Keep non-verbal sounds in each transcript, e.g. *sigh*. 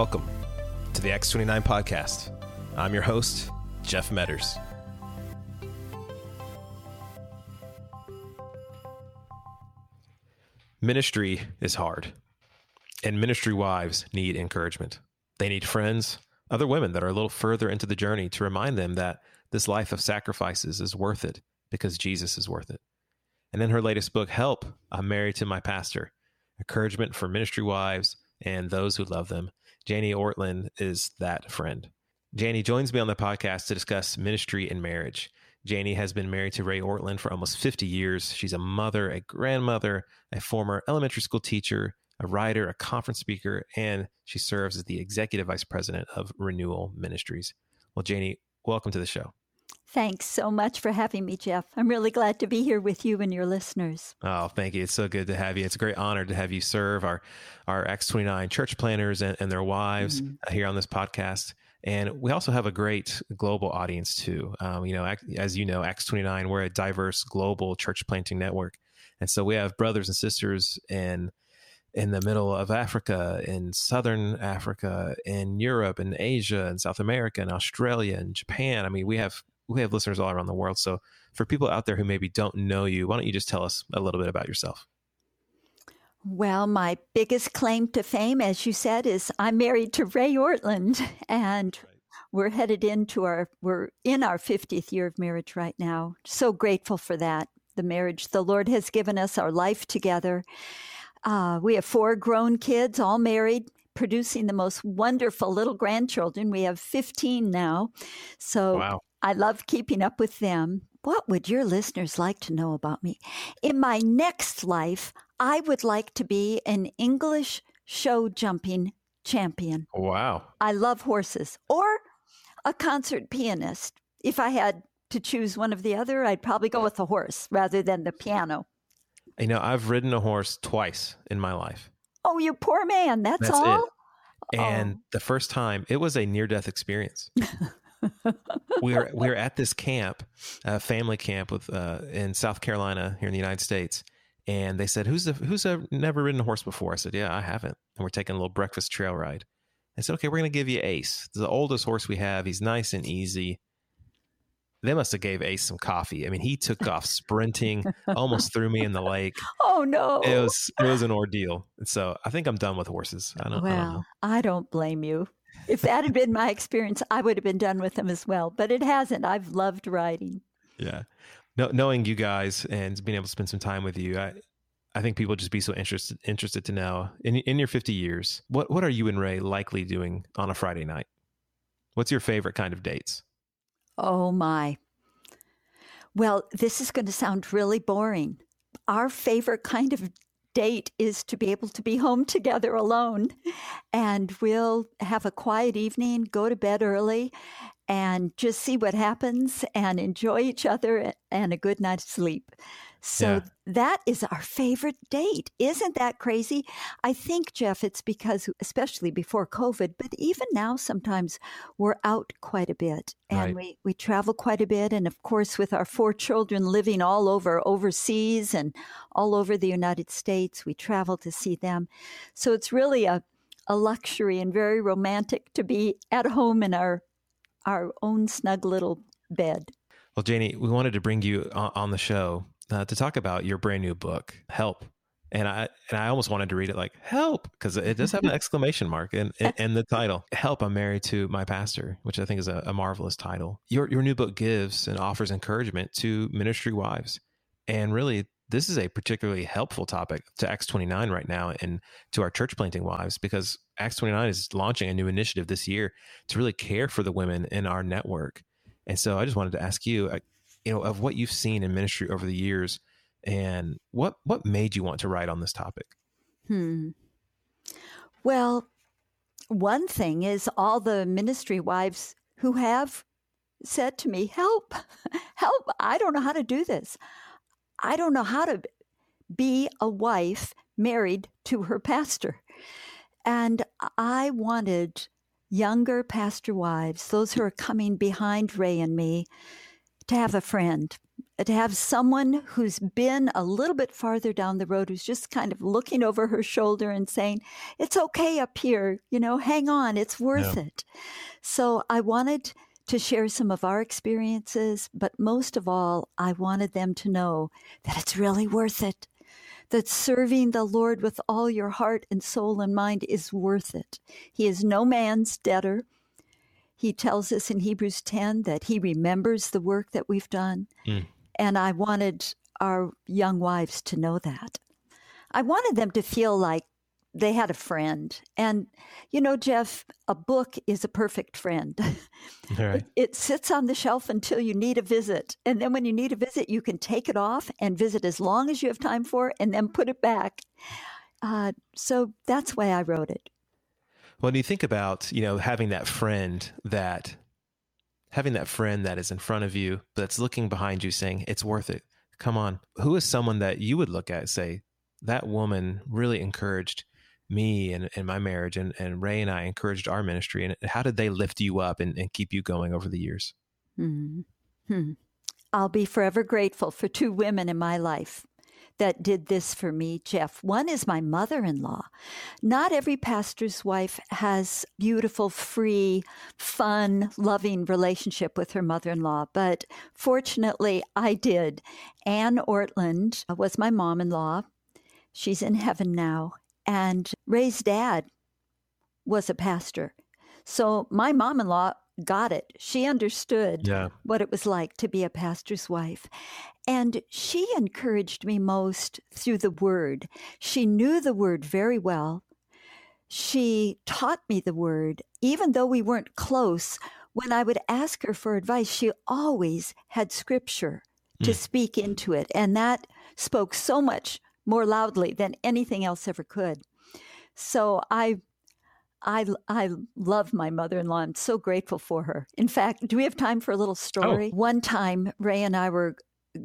Welcome to the Acts 29 podcast. I'm your host, Jeff Medders. Ministry is hard, and ministry wives need encouragement. They need friends, other women that are a little further into the journey to remind them that this life of sacrifices is worth it because Jesus is worth it. And in her latest book, Help, I'm Married to My Pastor Encouragement for Ministry Wives and Those Who Love Them. Jani Ortlund is that friend. Jani joins me on the podcast to discuss ministry and marriage. Jani has been married to Ray Ortlund for almost 50 years. She's a mother, a grandmother, a former elementary school teacher, a writer, a conference speaker, and she serves as the executive vice president of Renewal Ministries. Well, Jani, welcome to the show. Thanks so much for having me, Jeff. I'm really glad to be here with you and your listeners. Oh, thank you. It's so good to have you. It's a great honor to have you serve our, our Acts 29 church planters and, and their wives mm-hmm. here on this podcast. And we also have a great global audience too. Um, you know, as you know, Acts 29, we're a diverse global church planting network. And so we have brothers and sisters in in the middle of Africa, in southern Africa, in Europe, in Asia, in South America, in Australia, in Japan. I mean, we have we have listeners all around the world. So for people out there who maybe don't know you, why don't you just tell us a little bit about yourself? Well, my biggest claim to fame, as you said, is I'm married to Ray Ortlund *laughs* and right. we're headed into our we're in our 50th year of marriage right now. So grateful for that. The marriage the Lord has given us, our life together. Uh, we have four grown kids, all married, producing the most wonderful little grandchildren. We have 15 now. So wow. I love keeping up with them. What would your listeners like to know about me? In my next life, I would like to be an English show jumping champion. Wow. I love horses or a concert pianist. If I had to choose one of the other, I'd probably go with the horse rather than the piano. You know, I've ridden a horse twice in my life. Oh, you poor man. That's, That's all? It. And oh. the first time, it was a near death experience. *laughs* we *laughs* were we were at this camp, a family camp with uh, in South Carolina here in the United States, and they said, "Who's the who's a, never ridden a horse before?" I said, "Yeah, I haven't." And we're taking a little breakfast trail ride. I said, "Okay, we're going to give you Ace, the oldest horse we have. He's nice and easy." They must have gave Ace some coffee. I mean, he took off sprinting, *laughs* almost threw me in the lake. Oh no! It was it was an ordeal. So I think I'm done with horses. I don't. Well, I don't, I don't blame you if that had been my experience, I would have been done with them as well. But it hasn't. I've loved writing. Yeah. No, knowing you guys and being able to spend some time with you, I, I think people just be so interested interested to know in in your 50 years, what what are you and Ray likely doing on a Friday night? What's your favorite kind of dates? Oh my. Well, this is going to sound really boring. Our favorite kind of date is to be able to be home together alone. And we'll have a quiet evening, go to bed early, and just see what happens and enjoy each other and a good night's sleep. So yeah. that is our favorite date. Isn't that crazy? I think, Jeff, it's because, especially before COVID, but even now, sometimes we're out quite a bit and right. we, we travel quite a bit. And of course, with our four children living all over overseas and all over the United States, we travel to see them. So it's really a, a luxury and very romantic to be at home in our, our own snug little bed. Well, Jani, we wanted to bring you on the show uh, to talk about your brand new book, Help. And I and I almost wanted to read it like help because it does have an *laughs* exclamation mark and in, in, the title. Help! I'm married to my pastor, which I think is a, a marvelous title. Your your new book gives and offers encouragement to ministry wives, and really this is a particularly helpful topic to Acts 29 right now and to our church planting wives because Acts 29 is launching a new initiative this year to really care for the women in our network. And so I just wanted to ask you, you know, of what you've seen in ministry over the years and what what made you want to write on this topic? Hmm. Well, one thing is all the ministry wives who have said to me, "Help. *laughs* Help. I don't know how to do this. I don't know how to be a wife married to her pastor." And I wanted younger pastor wives, those who are coming behind Ray and me, to have a friend, uh, to have someone who's been a little bit farther down the road who's just kind of looking over her shoulder and saying, It's okay up here, you know, hang on, it's worth yeah. it. So I wanted to share some of our experiences, but most of all, I wanted them to know that it's really worth it. That serving the Lord with all your heart and soul and mind is worth it. He is no man's debtor. He tells us in Hebrews 10 that he remembers the work that we've done. Mm. And I wanted our young wives to know that. I wanted them to feel like they had a friend. And, you know, Jeff, a book is a perfect friend. *laughs* Right. It, it, sits on the shelf until you need a visit. And then when you need a visit, you can take it off and visit as long as you have time for and then put it back. Uh, so that's why I wrote it. When you think about, you know, having that friend that, having that friend that is in front of you, that's looking behind you saying, it's worth it. Come on. Who is someone that you would look at say, that woman really encouraged me and, and my marriage and, and Ray and I encouraged our ministry and how did they lift you up and, and keep you going over the years? Hmm. Hmm. I'll be forever grateful for two women in my life that did this for me, Jeff. One is my mother in law. Not every pastor's wife has beautiful, free, fun, loving relationship with her mother in law, but fortunately I did. Anne Ortlund was my mom in law. She's in heaven now. And Ray's dad was a pastor. So my mom in law got it. She understood yeah. what it was like to be a pastor's wife. And she encouraged me most through the word. She knew the word very well. She taught me the word, even though we weren't close. When I would ask her for advice, she always had scripture to mm. speak into it. And that spoke so much more loudly than anything else ever could. So I I, I love my mother in law. I'm so grateful for her. In fact, do we have time for a little oh. story? Oh. One time, Ray and I were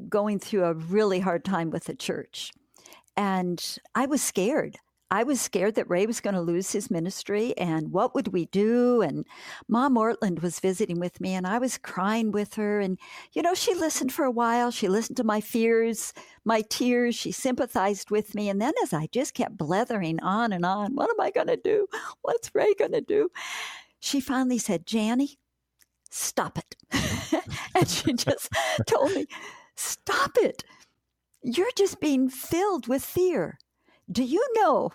going through a really hard time with the church, and I was scared. I was scared that Ray was going to lose his ministry and what would we do? And Mom Ortlund was visiting with me and I was crying with her. And, you know, she listened for a while. She listened to my fears, my tears. She sympathized with me. And then as I just kept blethering on and on, what am I going to do? What's Ray going to do? She finally said, Jani, stop it. *laughs* and she just told me, stop it. You're just being filled with fear. Do you know,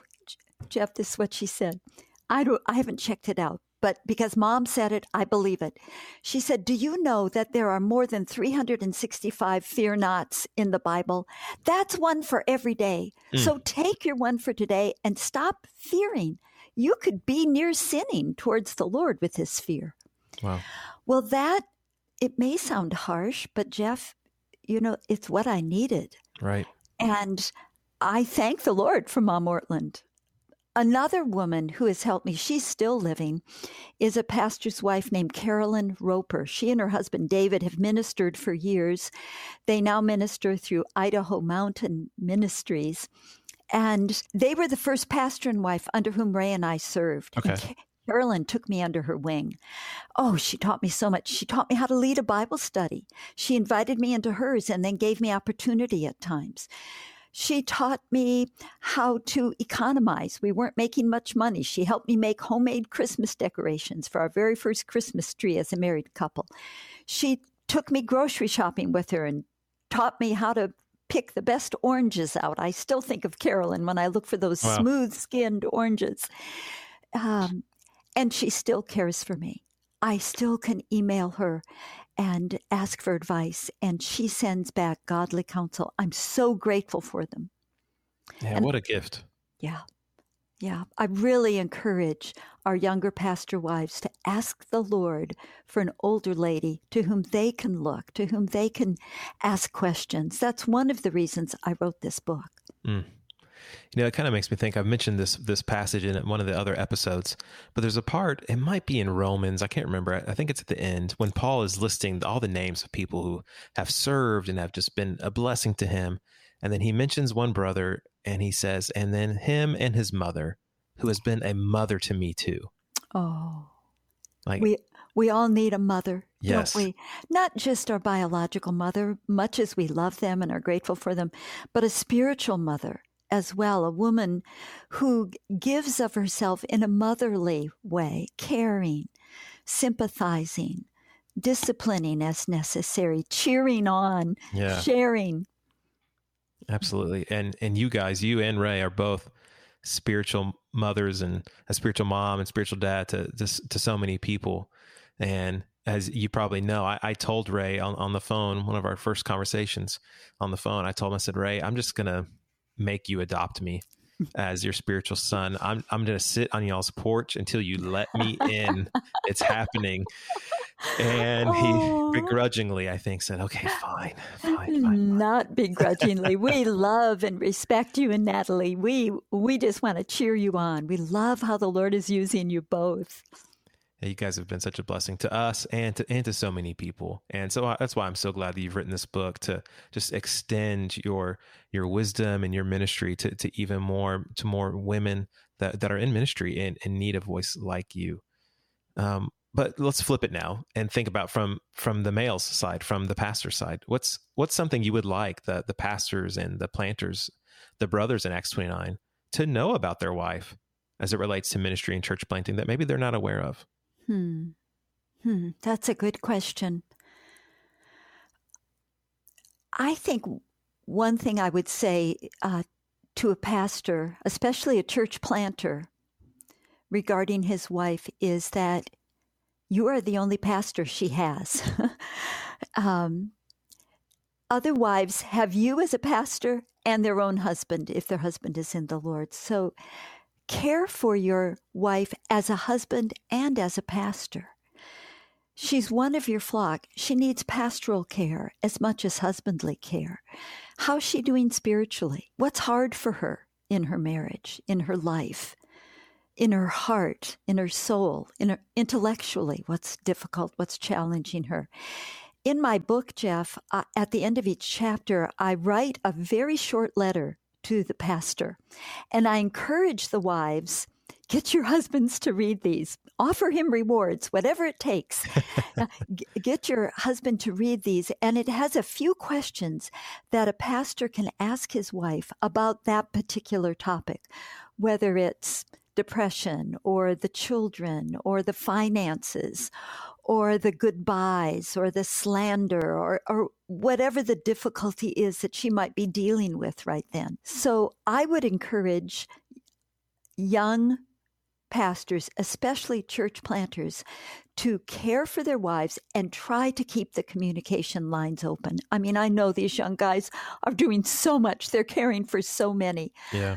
Jeff, this is what she said. I, don't, I haven't checked it out, but because mom said it, I believe it. She said, Do you know that there are more than 365 fear nots in the Bible? That's one for every day. Mm. So take your one for today and stop fearing. You could be near sinning towards the Lord with this fear. Wow. Well, that, it may sound harsh, but Jeff, you know, it's what I needed. Right. And I thank the Lord for Mom Ortlund. Another woman who has helped me, she's still living, is a pastor's wife named Carolyn Roper. She and her husband David have ministered for years. They now minister through Idaho Mountain Ministries. And they were the first pastor and wife under whom Ray and I served. Okay. Carolyn took me under her wing. Oh, she taught me so much. She taught me how to lead a Bible study. She invited me into hers and then gave me opportunity at times. She taught me how to economize. We weren't making much money. She helped me make homemade Christmas decorations for our very first Christmas tree as a married couple. She took me grocery shopping with her and taught me how to pick the best oranges out. I still think of Carolyn when I look for those wow. smooth skinned oranges. Um, and she still cares for me. I still can email her and ask for advice, and she sends back godly counsel. I'm so grateful for them. Yeah, and, what a gift. Yeah. Yeah. I really encourage our younger pastor wives to ask the Lord for an older lady to whom they can look, to whom they can ask questions. That's one of the reasons I wrote this book. Mm. You know, it kind of makes me think. I've mentioned this this passage in one of the other episodes, but there's a part. It might be in Romans. I can't remember. I think it's at the end when Paul is listing all the names of people who have served and have just been a blessing to him, and then he mentions one brother, and he says, "And then him and his mother, who has been a mother to me too." Oh, like we We all need a mother, yes. don't we? Not just our biological mother, much as we love them and are grateful for them, but a spiritual mother as well, a woman who gives of herself in a motherly way, caring, sympathizing, disciplining as necessary, cheering on, yeah. sharing. Absolutely. And and you guys, you and Ray are both spiritual mothers and a spiritual mom and spiritual dad to to, to so many people. And as you probably know, I, I told Ray on, on the phone, one of our first conversations on the phone, I told him, I said, Ray, I'm just gonna make you adopt me as your spiritual son. I'm I'm gonna sit on y'all's porch until you let me in. it's happening. And he begrudgingly, I think, said, "Okay, fine, fine, fine, fine. Not begrudgingly. we *laughs* love and respect you and Natalie. We we just want to cheer you on. We love how the Lord is using you both you guys have been such a blessing to us and to and to so many people. And so uh, that's why i'm so glad that you've written this book to just extend your your wisdom and your ministry to, to even more to more women that, that are in ministry and in need of voice like you. Um, but let's flip it now and think about from from the male's side from the pastor's side. What's what's something you would like the the pastors and the planters the brothers in acts 29 to know about their wife as it relates to ministry and church planting that maybe they're not aware of Hmm. Hmm. That's a good question. I think one thing I would say uh, to a pastor, especially a church planter, regarding his wife is that you are the only pastor she has. *laughs* um, other wives have you as a pastor and their own husband if their husband is in the Lord. So care for your wife as a husband and as a pastor. She's one of your flock. She needs pastoral care as much as husbandly care. How's she doing spiritually? What's hard for her in her marriage, in her life, in her heart, in her soul, in her intellectually? What's difficult? What's challenging her? In my book, Jeff, uh, at the end of each chapter, I write a very short letter to the pastor. And I encourage the wives get your husbands to read these. Offer him rewards, whatever it takes. *laughs* Get your husband to read these. And it has a few questions that a pastor can ask his wife about that particular topic, whether it's depression or the children or the finances or the goodbyes or the slander or, or whatever the difficulty is that she might be dealing with right then. So I would encourage young pastors, especially church planters, to care for their wives and try to keep the communication lines open. I mean, I know these young guys are doing so much, they're caring for so many. Yeah.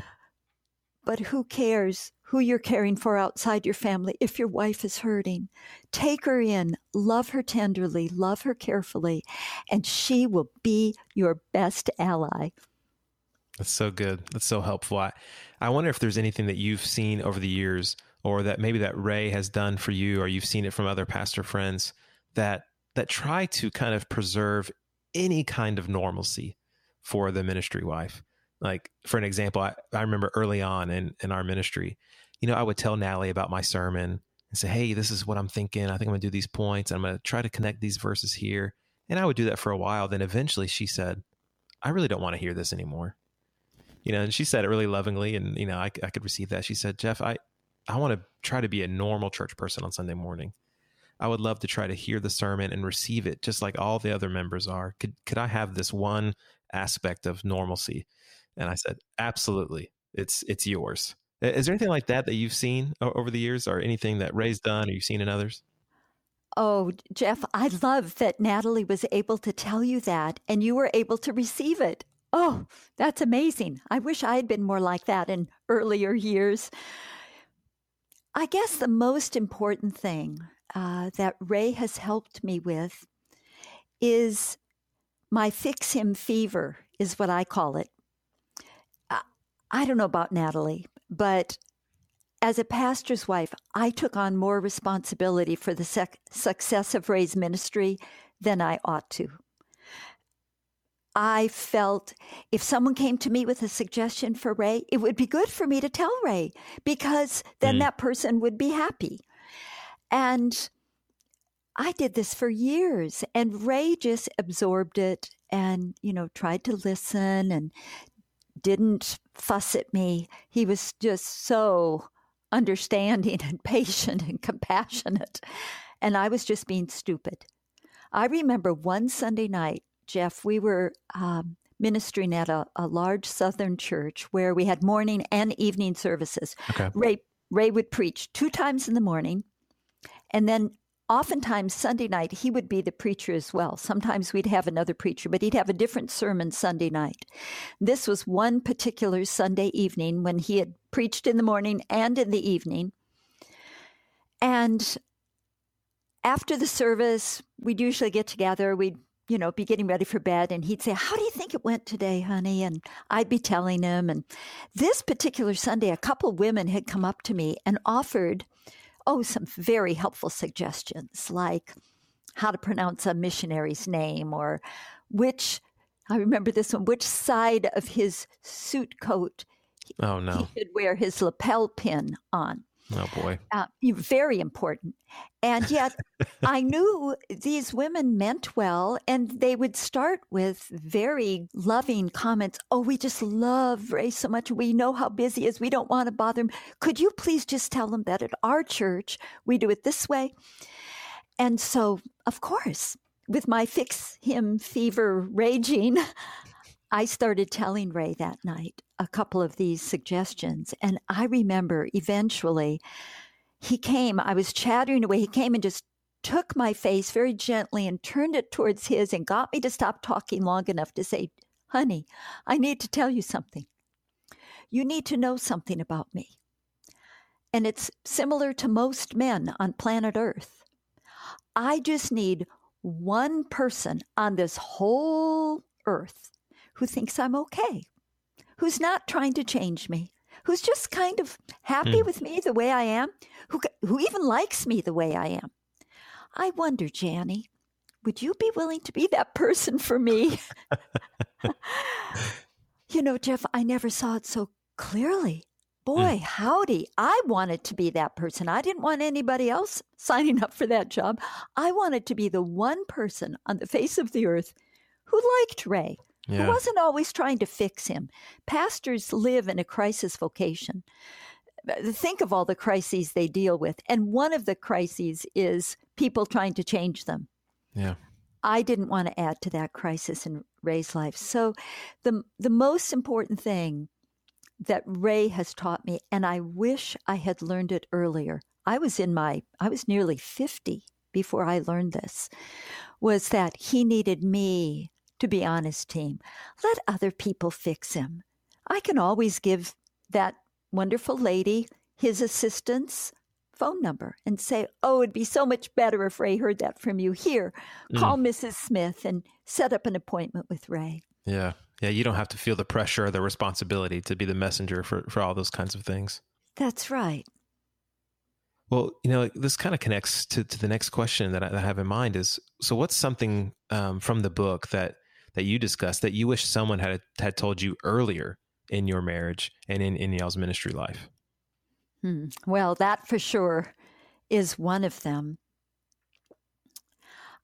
But who cares who you're caring for outside your family if your wife is hurting? Take her in, love her tenderly, love her carefully, and she will be your best ally. That's so good. That's so helpful. I, I wonder if there's anything that you've seen over the years or that maybe that Ray has done for you or you've seen it from other pastor friends that that try to kind of preserve any kind of normalcy for the ministry wife. Like for an example, I, I remember early on in, in our ministry, you know, I would tell Natalie about my sermon and say, Hey, this is what I'm thinking. I think I'm gonna do these points. I'm gonna try to connect these verses here. And I would do that for a while. Then eventually she said, I really don't want to hear this anymore. You know, and she said it really lovingly, and you know, I, I could receive that. She said, Jeff, I, I want to try to be a normal church person on Sunday morning. I would love to try to hear the sermon and receive it just like all the other members are. Could could I have this one aspect of normalcy? And I said, absolutely. It's it's yours. Is there anything like that that you've seen over the years, or anything that Ray's done, or you've seen in others? Oh, Jeff, I love that Natalie was able to tell you that, and you were able to receive it. Oh, that's amazing. I wish I had been more like that in earlier years. I guess the most important thing uh, that Ray has helped me with is my fix him fever, is what I call it. I don't know about Natalie, but as a pastor's wife, I took on more responsibility for the sec- success of Ray's ministry than I ought to. I felt if someone came to me with a suggestion for Ray, it would be good for me to tell Ray because then mm. that person would be happy. And I did this for years and Ray just absorbed it and, you know, tried to listen and didn't fuss at me. He was just so understanding and *laughs* patient and compassionate. And I was just being stupid. I remember one Sunday night, Jeff, we were um, ministering at a, a, large southern church where we had morning and evening services. Okay. Ray, Ray would preach two times in the morning. And then oftentimes Sunday night, he would be the preacher as well. Sometimes we'd have another preacher, but he'd have a different sermon Sunday night. This was one particular Sunday evening when he had preached in the morning and in the evening. And after the service, we'd usually get together. We'd, you know, be getting ready for bed, and he'd say, How do you think it went today, honey? And I'd be telling him. And this particular Sunday, a couple women had come up to me and offered, oh, some very helpful suggestions, like how to pronounce a missionary's name or which, I remember this one, which side of his suit coat oh, no. he should wear his lapel pin on. Oh boy. Uh, very important. And yet *laughs* I knew these women meant well, and they would start with very loving comments. Oh, we just love Ray so much. We know how busy he is. We don't want to bother him. Could you please just tell him that at our church we do it this way? And so, of course, with my fix him fever raging, *laughs* I started telling Ray that night a couple of these suggestions. And I remember eventually he came, I was chattering away. He came and just took my face very gently and turned it towards his and got me to stop talking long enough to say, Honey, I need to tell you something. You need to know something about me. And it's similar to most men on planet Earth. I just need one person on this whole earth who thinks I'm okay, who's not trying to change me, who's just kind of happy mm. with me the way I am, who, who even likes me the way I am. I wonder, Jani, would you be willing to be that person for me? *laughs* you know, Jeff, I never saw it so clearly. Boy, mm. howdy. I wanted to be that person. I didn't want anybody else signing up for that job. I wanted to be the one person on the face of the earth who liked Ray, yeah. He wasn't always trying to fix him. Pastors live in a crisis vocation. Think of all the crises they deal with. And one of the crises is people trying to change them. Yeah. I didn't want to add to that crisis in Ray's life. So the the most important thing that Ray has taught me, and I wish I had learned it earlier. I was in my I was nearly 50 before I learned this, was that he needed me to be honest, team. Let other people fix him. I can always give that wonderful lady his assistant's phone number and say, Oh, it'd be so much better if Ray heard that from you. Here, mm. call Mrs. Smith and set up an appointment with Ray. Yeah. Yeah. You don't have to feel the pressure or the responsibility to be the messenger for, for all those kinds of things. That's right. Well, you know, this kind of connects to, to the next question that I, that I have in mind is so what's something um, from the book that that you discussed that you wish someone had had told you earlier in your marriage and in, in y'all's ministry life? Hmm. Well, that for sure is one of them.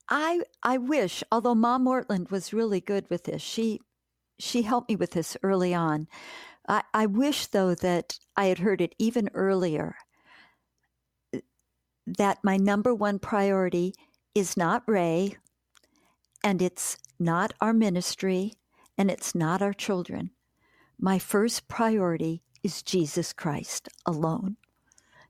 I I wish, although Mom Mortland was really good with this, she she helped me with this early on. I, I wish though that I had heard it even earlier. That my number one priority is not Ray, and it's not our ministry, and it's not our children. My first priority is Jesus Christ alone.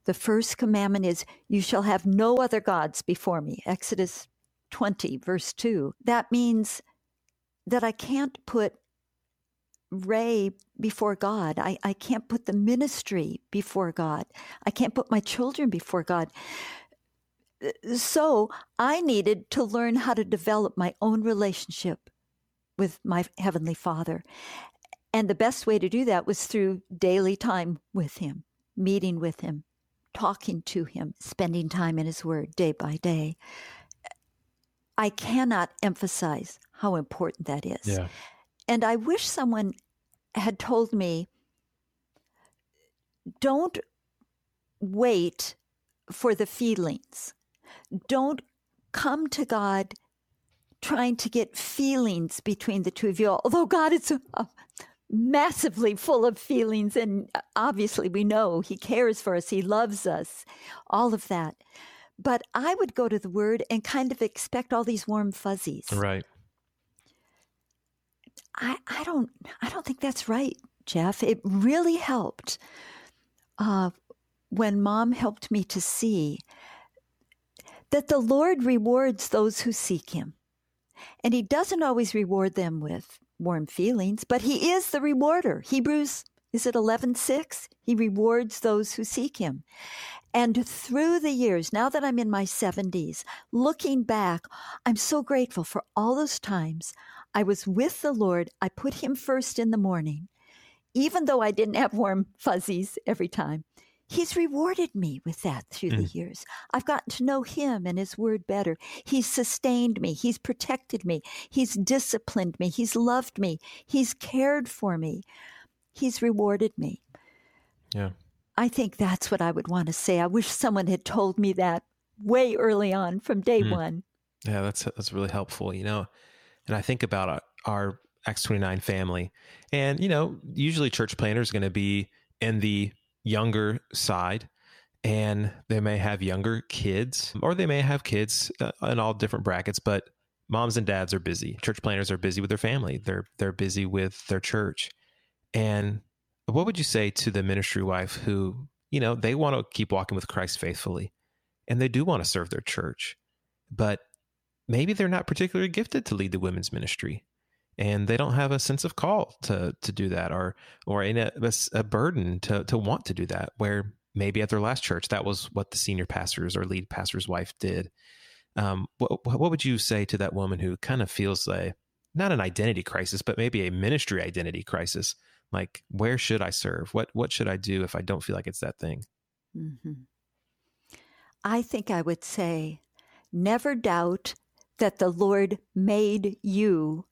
The first commandment is, You shall have no other gods before me. Exodus 20, verse 2. That means that I can't put Ray before God. I, I can't put the ministry before God. I can't put my children before God. So I needed to learn how to develop my own relationship with my Heavenly Father. And the best way to do that was through daily time with Him, meeting with Him, talking to Him, spending time in His Word day by day. I cannot emphasize how important that is. Yeah. And I wish someone had told me don't wait for the feelings don't come to God trying to get feelings between the two of you. Although God is uh, massively full of feelings, and obviously we know He cares for us, He loves us, all of that. But I would go to the Word and kind of expect all these warm fuzzies. Right. I, I don't I don't think that's right, Jeff. It really helped uh, when Mom helped me to see that the Lord rewards those who seek Him. And he doesn't always reward them with warm feelings, but he is the rewarder. Hebrews, is it 11:6? He rewards those who seek him. And through the years, now that I'm in my 70s, looking back, I'm so grateful for all those times I was with the Lord. I put him first in the morning, even though I didn't have warm fuzzies every time. He's rewarded me with that through mm. the years. I've gotten to know him and his word better. He's sustained me. He's protected me. He's disciplined me. He's loved me. He's cared for me. He's rewarded me. Yeah. I think that's what I would want to say. I wish someone had told me that way early on from day mm. one. Yeah, that's that's really helpful, you know. And I think about our, our Acts 29 family. And, you know, usually church planters going to be in the younger side and they may have younger kids or they may have kids uh, in all different brackets but moms and dads are busy. Church planters are busy with their family. They're they're busy with their church. And what would you say to the ministry wife who you know they want to keep walking with Christ faithfully and they do want to serve their church but maybe they're not particularly gifted to lead the women's ministry and they don't have a sense of call to to do that or or a, a burden to to want to do that where maybe at their last church that was what the senior pastors or lead pastor's wife did. Um, what, what would you say to that woman who kind of feels like not an identity crisis but maybe a ministry identity crisis? Like where should i serve? What what should i do if i don't feel like it's that thing? Mm-hmm. i think i would say never doubt that the lord made you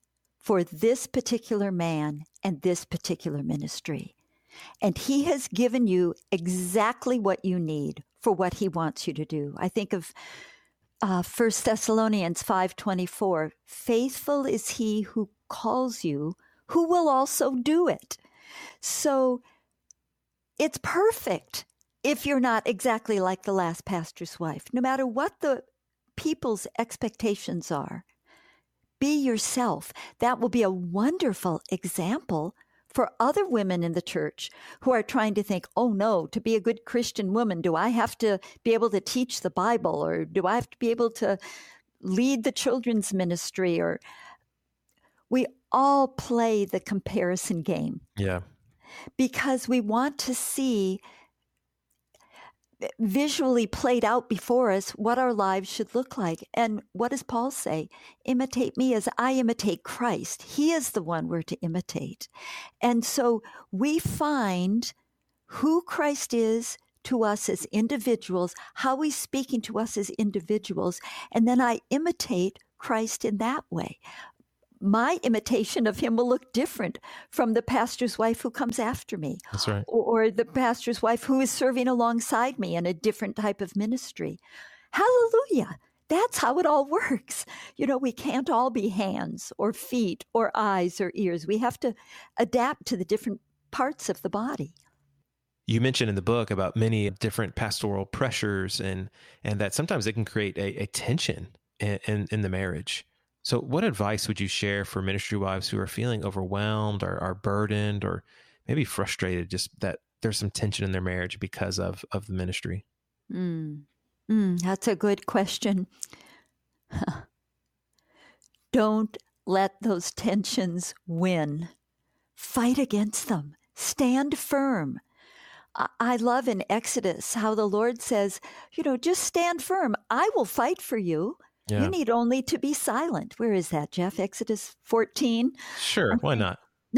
for this particular man and this particular ministry. And he has given you exactly what you need for what he wants you to do. I think of uh, 1 Thessalonians 5:24, faithful is he who calls you, who will also do it. So it's perfect if you're not exactly like the last pastor's wife, no matter what the people's expectations are. Be yourself. That will be a wonderful example for other women in the church who are trying to think, oh no, to be a good Christian woman, do I have to be able to teach the Bible or do I have to be able to lead the children's ministry or we all play the comparison game. Yeah. Because we want to see visually played out before us what our lives should look like. And what does Paul say? Imitate me as I imitate Christ. He is the one we're to imitate. And so we find who Christ is to us as individuals, how he's speaking to us as individuals, and then I imitate Christ in that way my imitation of him will look different from the pastor's wife who comes after me. That's right. Or, or the pastor's wife who is serving alongside me in a different type of ministry. Hallelujah. That's how it all *laughs* works. You know, we can't all be hands or feet or eyes or ears. We have to adapt to the different parts of the body. You mentioned in the book about many different pastoral pressures and and that sometimes it can create a, a tension in, in, in the marriage. So, what advice would you share for ministry wives who are feeling overwhelmed or are burdened or maybe frustrated, just that there's some tension in their marriage because of, of the ministry? Mm. Mm, that's a good question. *laughs* Don't let those tensions win. Fight against them. Stand firm. I love in Exodus how the Lord says, you know, just stand firm. I will fight for you. Yeah. You need only to be silent. Where is that, Jeff? Exodus 14? Sure, why not? *laughs*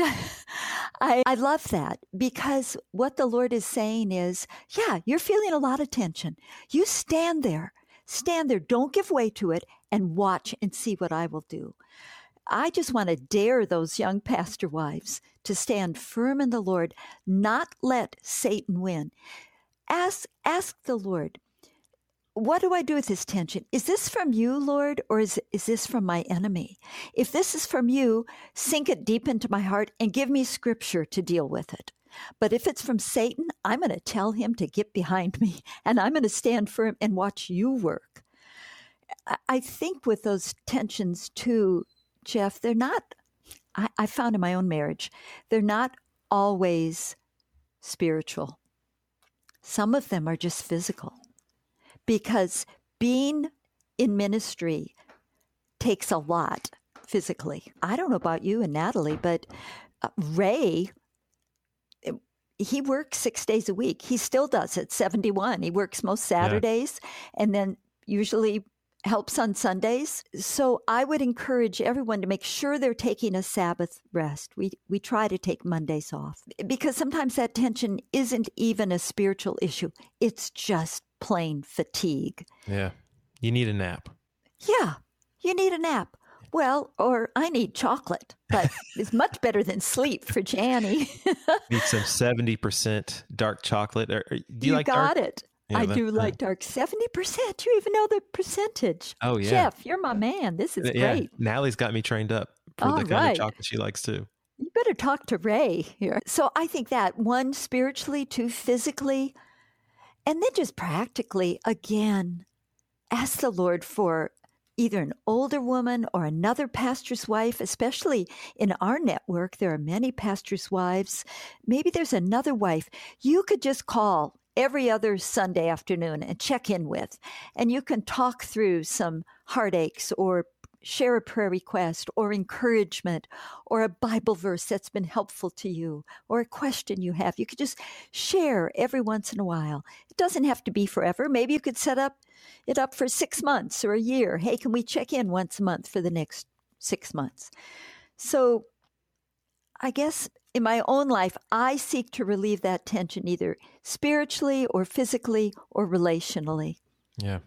I, I love that because what the Lord is saying is, yeah, you're feeling a lot of tension. You stand there, stand there, don't give way to it, and watch and see what I will do. I just want to dare those young pastor wives to stand firm in the Lord, not let Satan win. Ask, ask the Lord, what do I do with this tension? Is this from you, Lord, or is, is this from my enemy? If this is from you, sink it deep into my heart and give me scripture to deal with it. But if it's from Satan, I'm going to tell him to get behind me *laughs* and I'm going to stand firm and watch you work. I think with those tensions too, Jeff, they're not, I, I found in my own marriage, they're not always spiritual. Some of them are just physical because being in ministry takes a lot physically. I don't know about you and Natalie, but uh, Ray, he works six days a week. He still does it, 71. He works most Saturdays yeah. and then usually helps on Sundays. So I would encourage everyone to make sure they're taking a Sabbath rest. We we try to take Mondays off because sometimes that tension isn't even a spiritual issue. It's just plain fatigue. Yeah. You need a nap. Yeah. You need a nap. Well, or I need chocolate, but *laughs* it's much better than sleep for Jani. *laughs* need some 70% dark chocolate. Or, do you, you like got dark? it. Yeah, I do like dark. 70%. You even know the percentage. Oh, yeah. Jeff, you're my man. This is yeah. great. Natalie's got me trained up for All the kind right. of chocolate she likes too. You better talk to Ray here. So I think that one, spiritually, two, physically, and then just practically, again, ask the Lord for either an older woman or another pastor's wife, especially in our network. There are many pastor's wives. Maybe there's another wife you could just call every other Sunday afternoon and check in with. And you can talk through some heartaches or share a prayer request or encouragement or a Bible verse that's been helpful to you or a question you have. You could just share every once in a while. It doesn't have to be forever. Maybe you could set up it up for six months or a year. Hey, can we check in once a month for the next six months? So I guess in my own life, I seek to relieve that tension either spiritually or physically or relationally. Yeah.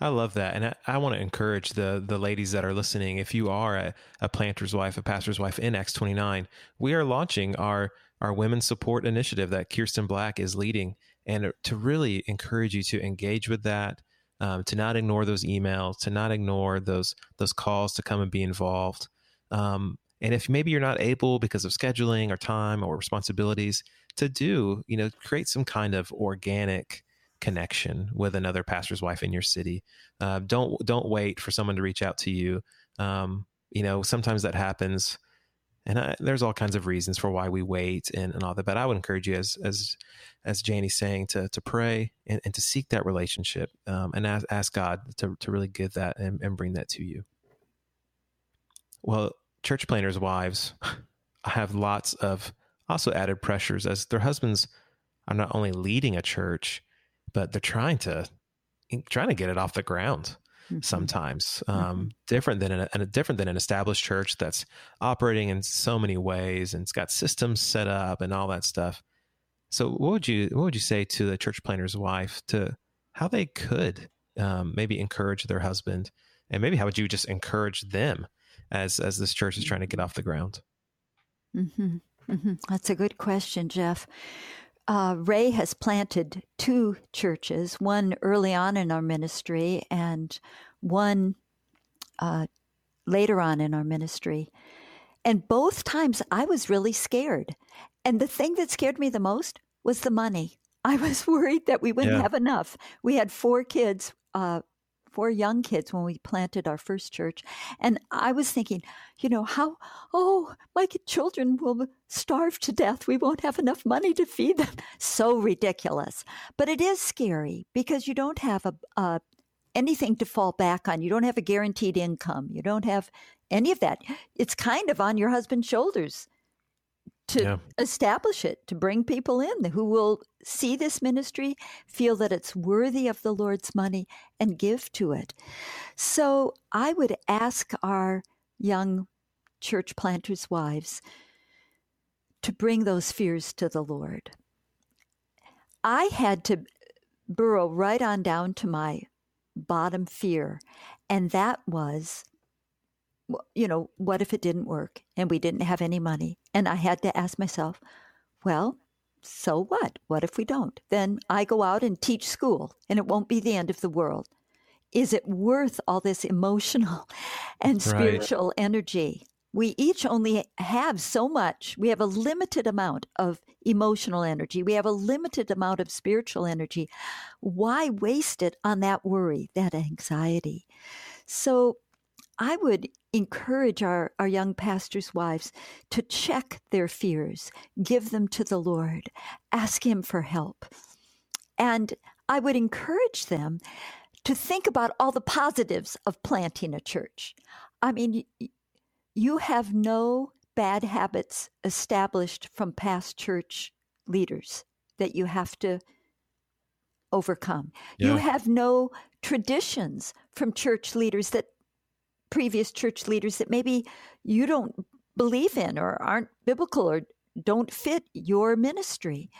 I love that. And I, I, want to encourage the the ladies that are listening. If you are a, a planter's wife, a pastor's wife in Acts 29, we are launching our our women's support initiative that Kirsten Black is leading. And to really encourage you to engage with that, um, to not ignore those emails, to not ignore those those calls to come and be involved. Um, and if maybe you're not able because of scheduling or time or responsibilities to do, you know, create some kind of organic connection with another pastor's wife in your city. Uh, don't don't wait for someone to reach out to you. Um, you know, sometimes that happens, and I, there's all kinds of reasons for why we wait and, and all that. But I would encourage you, as as as Jani's saying, to to pray and, and to seek that relationship um, and ask, ask God to to really give that and, and bring that to you. Well, church planters' wives *laughs* have lots of also added pressures as their husbands are not only leading a church, but they're trying to trying to get it off the ground. Mm-hmm. Sometimes um, mm-hmm. different than a, different than an established church that's operating in so many ways and it's got systems set up and all that stuff. So, what would you what would you say to the church planter's wife to how they could um, maybe encourage their husband, and maybe how would you just encourage them as as this church is trying to get off the ground? Mm-hmm. Mm-hmm. That's a good question, Jeff. Uh, Ray has planted two churches, one early on in our ministry and one uh, later on in our ministry. And both times I was really scared. And the thing that scared me the most was the money. I was *laughs* worried that we wouldn't yeah. have enough. We had four kids, uh, four young kids when we planted our first church. And I was thinking, you know, how, oh, my children will starve to death. We won't have enough money to feed them. *laughs* So ridiculous. But it is scary because you don't have a, a anything to fall back on. You don't have a guaranteed income. You don't have any of that. It's kind of on your husband's shoulders to yeah. establish it, to bring people in who will see this ministry, feel that it's worthy of the Lord's money, and give to it. So I would ask our young church planters' wives to bring those fears to the Lord. I had to burrow right on down to my bottom fear, and that was you know, what if it didn't work and we didn't have any money? And I had to ask myself, well, So what? What if we don't? Then I go out and teach school, and it won't be the end of the world. Is it worth all this emotional *laughs* and spiritual right. energy? We each only have so much. We have a limited amount of emotional energy. We have a limited amount of spiritual energy. Why waste it on that worry, that anxiety? So I would encourage our, our young pastors' wives to check their fears, give them to the Lord, ask Him for help. And I would encourage them to think about all the positives of planting a church. I mean, you have no bad habits established from past church leaders that you have to overcome. Yeah. You have no traditions from church leaders that previous church leaders that maybe you don't believe in or aren't biblical or don't fit your ministry.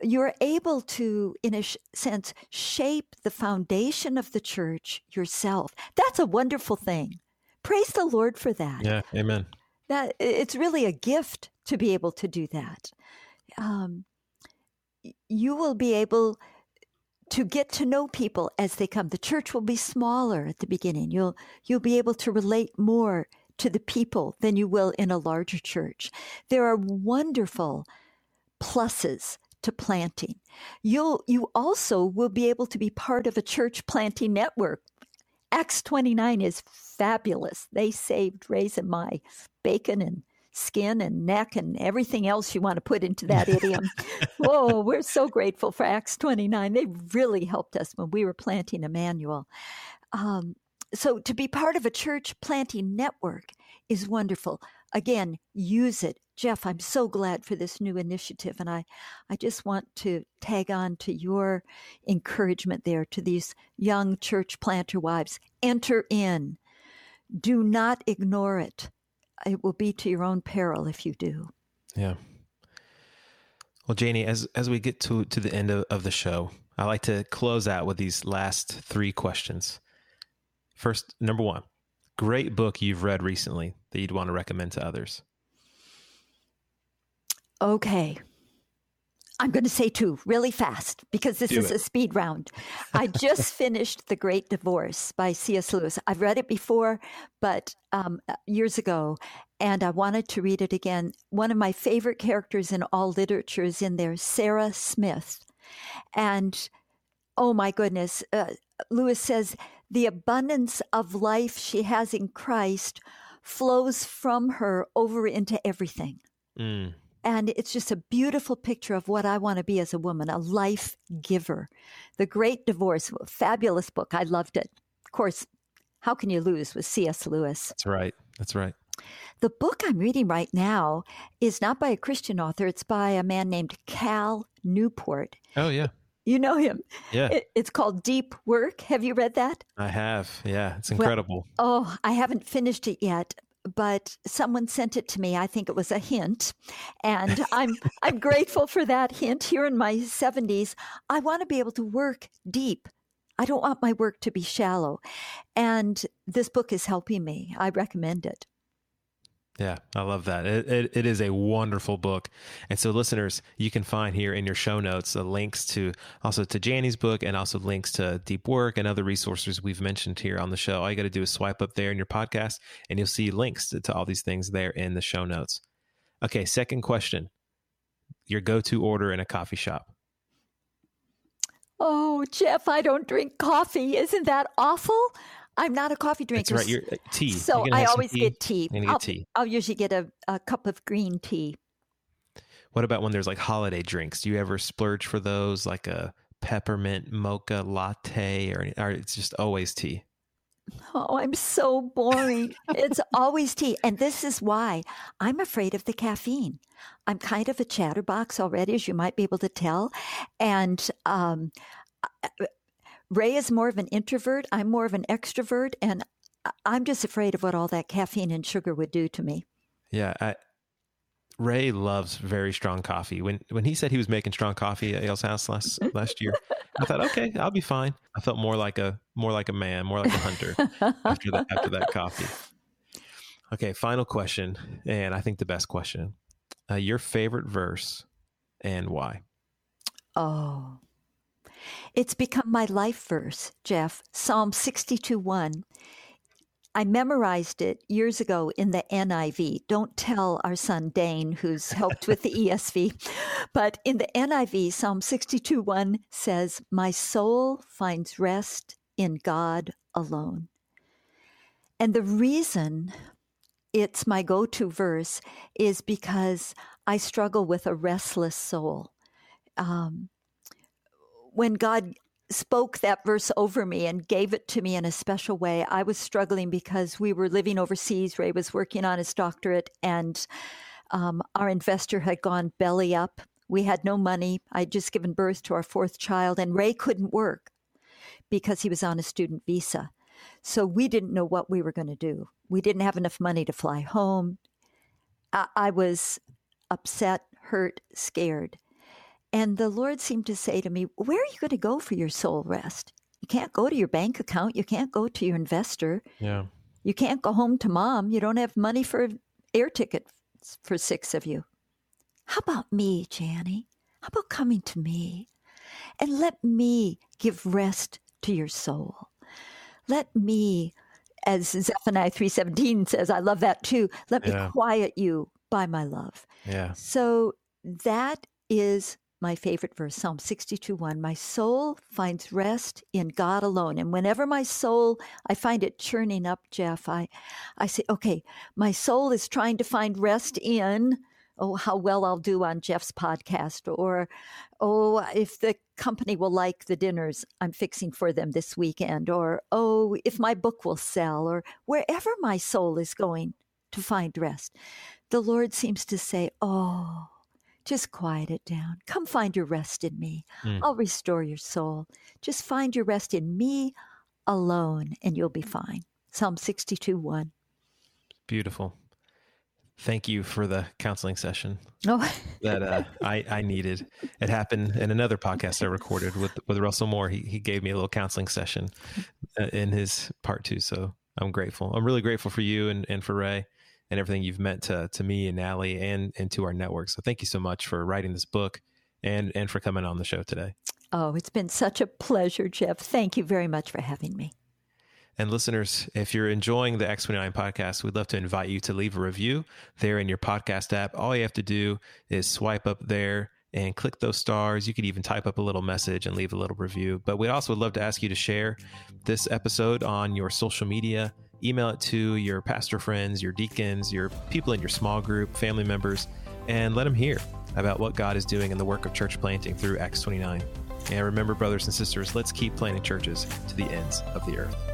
You're able to, in a sh- sense, shape the foundation of the church yourself. That's a wonderful thing. Praise the Lord for that. Yeah, amen. That it's really a gift to be able to do that. Um, you will be able to get to know people as they come. The church will be smaller at the beginning. You'll you'll be able to relate more to the people than you will in a larger church. There are wonderful pluses to planting. You'll you also will be able to be part of a church planting network Acts 29 is fabulous. They saved raising my bacon and skin and neck and everything else you want to put into that *laughs* idiom. Whoa, we're so grateful for Acts 29. They really helped us when we were planting Immanuel. Um, so to be part of a church planting network is wonderful. Again, use it. Jeff, I'm so glad for this new initiative. And I, I just want to tag on to your encouragement there to these young church planter wives. Enter in. Do not ignore it. It will be to your own peril if you do. Yeah. Well, Jani, as as we get to to the end of, of the show, I like to close out with these last three questions. First, number one, great book you've read recently that you'd want to recommend to others. Okay. I'm going to say two really fast because this Do is it. a speed round. I just *laughs* finished The Great Divorce by C.S. Lewis. I've read it before, but um, uh, years ago, and I wanted to read it again. One of my favorite characters in all literature is in there, Sarah Smith. And oh my goodness, uh, Lewis says the abundance of life she has in Christ flows from her over into everything. Mm. And it's just a beautiful picture of what I want to be as a woman, a life giver. The Great Divorce, fabulous book. I loved it. Of course, How Can You Lose with C.S. Lewis. That's right. That's right. The book I'm reading right now is not by a Christian author, it's by a man named Cal Newport. Oh, yeah. You know him. Yeah. It, it's called Deep Work. Have you read that? I have. Yeah. It's incredible. Well, oh, I haven't finished it yet, but someone sent it to me. I think it was a hint, and *laughs* I'm I'm grateful for that hint. Here in my 70s, I want to be able to work deep. I don't want my work to be shallow, and this book is helping me. I recommend it. Yeah, I love that. It, it, it is a wonderful book. And so, listeners, you can find here in your show notes the links to also to Jani's book and also links to Deep Work and other resources we've mentioned here on the show. All you got to do is swipe up there in your podcast and you'll see links to, to all these things there in the show notes. Okay, second question your go to order in a coffee shop. Oh, Jeff, I don't drink coffee. Isn't that awful? I'm not a coffee drinker. That's right. You're uh, tea. So I always tea? get tea. Get I'll, tea. I'll usually get a, a cup of green tea. What about when there's like holiday drinks? Do you ever splurge for those, like a peppermint mocha latte, or, or it's just always tea? Oh, I'm so boring. it's *laughs* always tea. And this is why I'm afraid of the caffeine. I'm kind of a chatterbox already, as you might be able to tell. And um, Ray is more of an introvert. I'm more of an extrovert, and I'm just afraid of what all that caffeine and sugar would do to me. Yeah, I, Ray loves very strong coffee. When when he said he was making strong coffee at Ale's house last last year, I thought, okay, I'll be fine. I felt more like a more like a man, more like a hunter *laughs* after that after that coffee. Okay, final question, and I think the best question: uh, your favorite verse and why? Oh, it's become my life verse, Jeff. Psalm 62 1. I memorized it years ago in the NIV. Don't tell our son Dane, who's helped with the *laughs* ESV. But in the NIV, Psalm 62 1 says, My soul finds rest in God alone. And the reason it's my go to verse is because I struggle with a restless soul. Um, when God spoke that verse over me and gave it to me in a special way, I was struggling because we were living overseas. Ray was working on his doctorate, and um, our investor had gone belly up. We had no money. I'd just given birth to our fourth child, and Ray couldn't work because he was on a student visa. So we didn't know what we were going to do. We didn't have enough money to fly home. I, I was upset, hurt, scared. And the Lord seemed to say to me, Where are you going to go for your soul rest? You can't go to your bank account. You can't go to your investor. Yeah. You can't go home to mom. You don't have money for air ticket for six of you. How about me, Jani? How about coming to me and let me give rest to your soul? Let me, as Zephaniah 3.17 says, I love that too, let me yeah. quiet you by my love. Yeah. So that is my favorite verse, Psalm 62 1. My soul finds rest in God alone. And whenever my soul, I find it churning up, Jeff, I, I say, okay, my soul is trying to find rest in, oh, how well I'll do on Jeff's podcast, or, oh, if the company will like the dinners I'm fixing for them this weekend, or, oh, if my book will sell, or wherever my soul is going to find rest. The Lord seems to say, oh, just quiet it down. Come find your rest in me. Mm. I'll restore your soul. Just find your rest in me alone, and you'll be fine. Psalm 62 1. Beautiful. Thank you for the counseling session oh. that uh, I, I needed. It happened in another podcast I recorded with with Russell Moore. He he gave me a little counseling session uh, in his part two. So I'm grateful. I'm really grateful for you and, and for Ray and everything you've meant to to me and Allie and and to our network. So thank you so much for writing this book and and for coming on the show today. Oh, it's been such a pleasure, Jeff. Thank you very much for having me. And listeners, if you're enjoying the Acts 29 podcast, we'd love to invite you to leave a review there in your podcast app. All you have to do is swipe up there and click those stars. You could even type up a little message and leave a little review. But we'd also love to ask you to share this episode on your social media email it to your pastor friends, your deacons, your people in your small group, family members, and let them hear about what God is doing in the work of church planting through Acts 29. And remember, brothers and sisters, let's keep planting churches to the ends of the earth.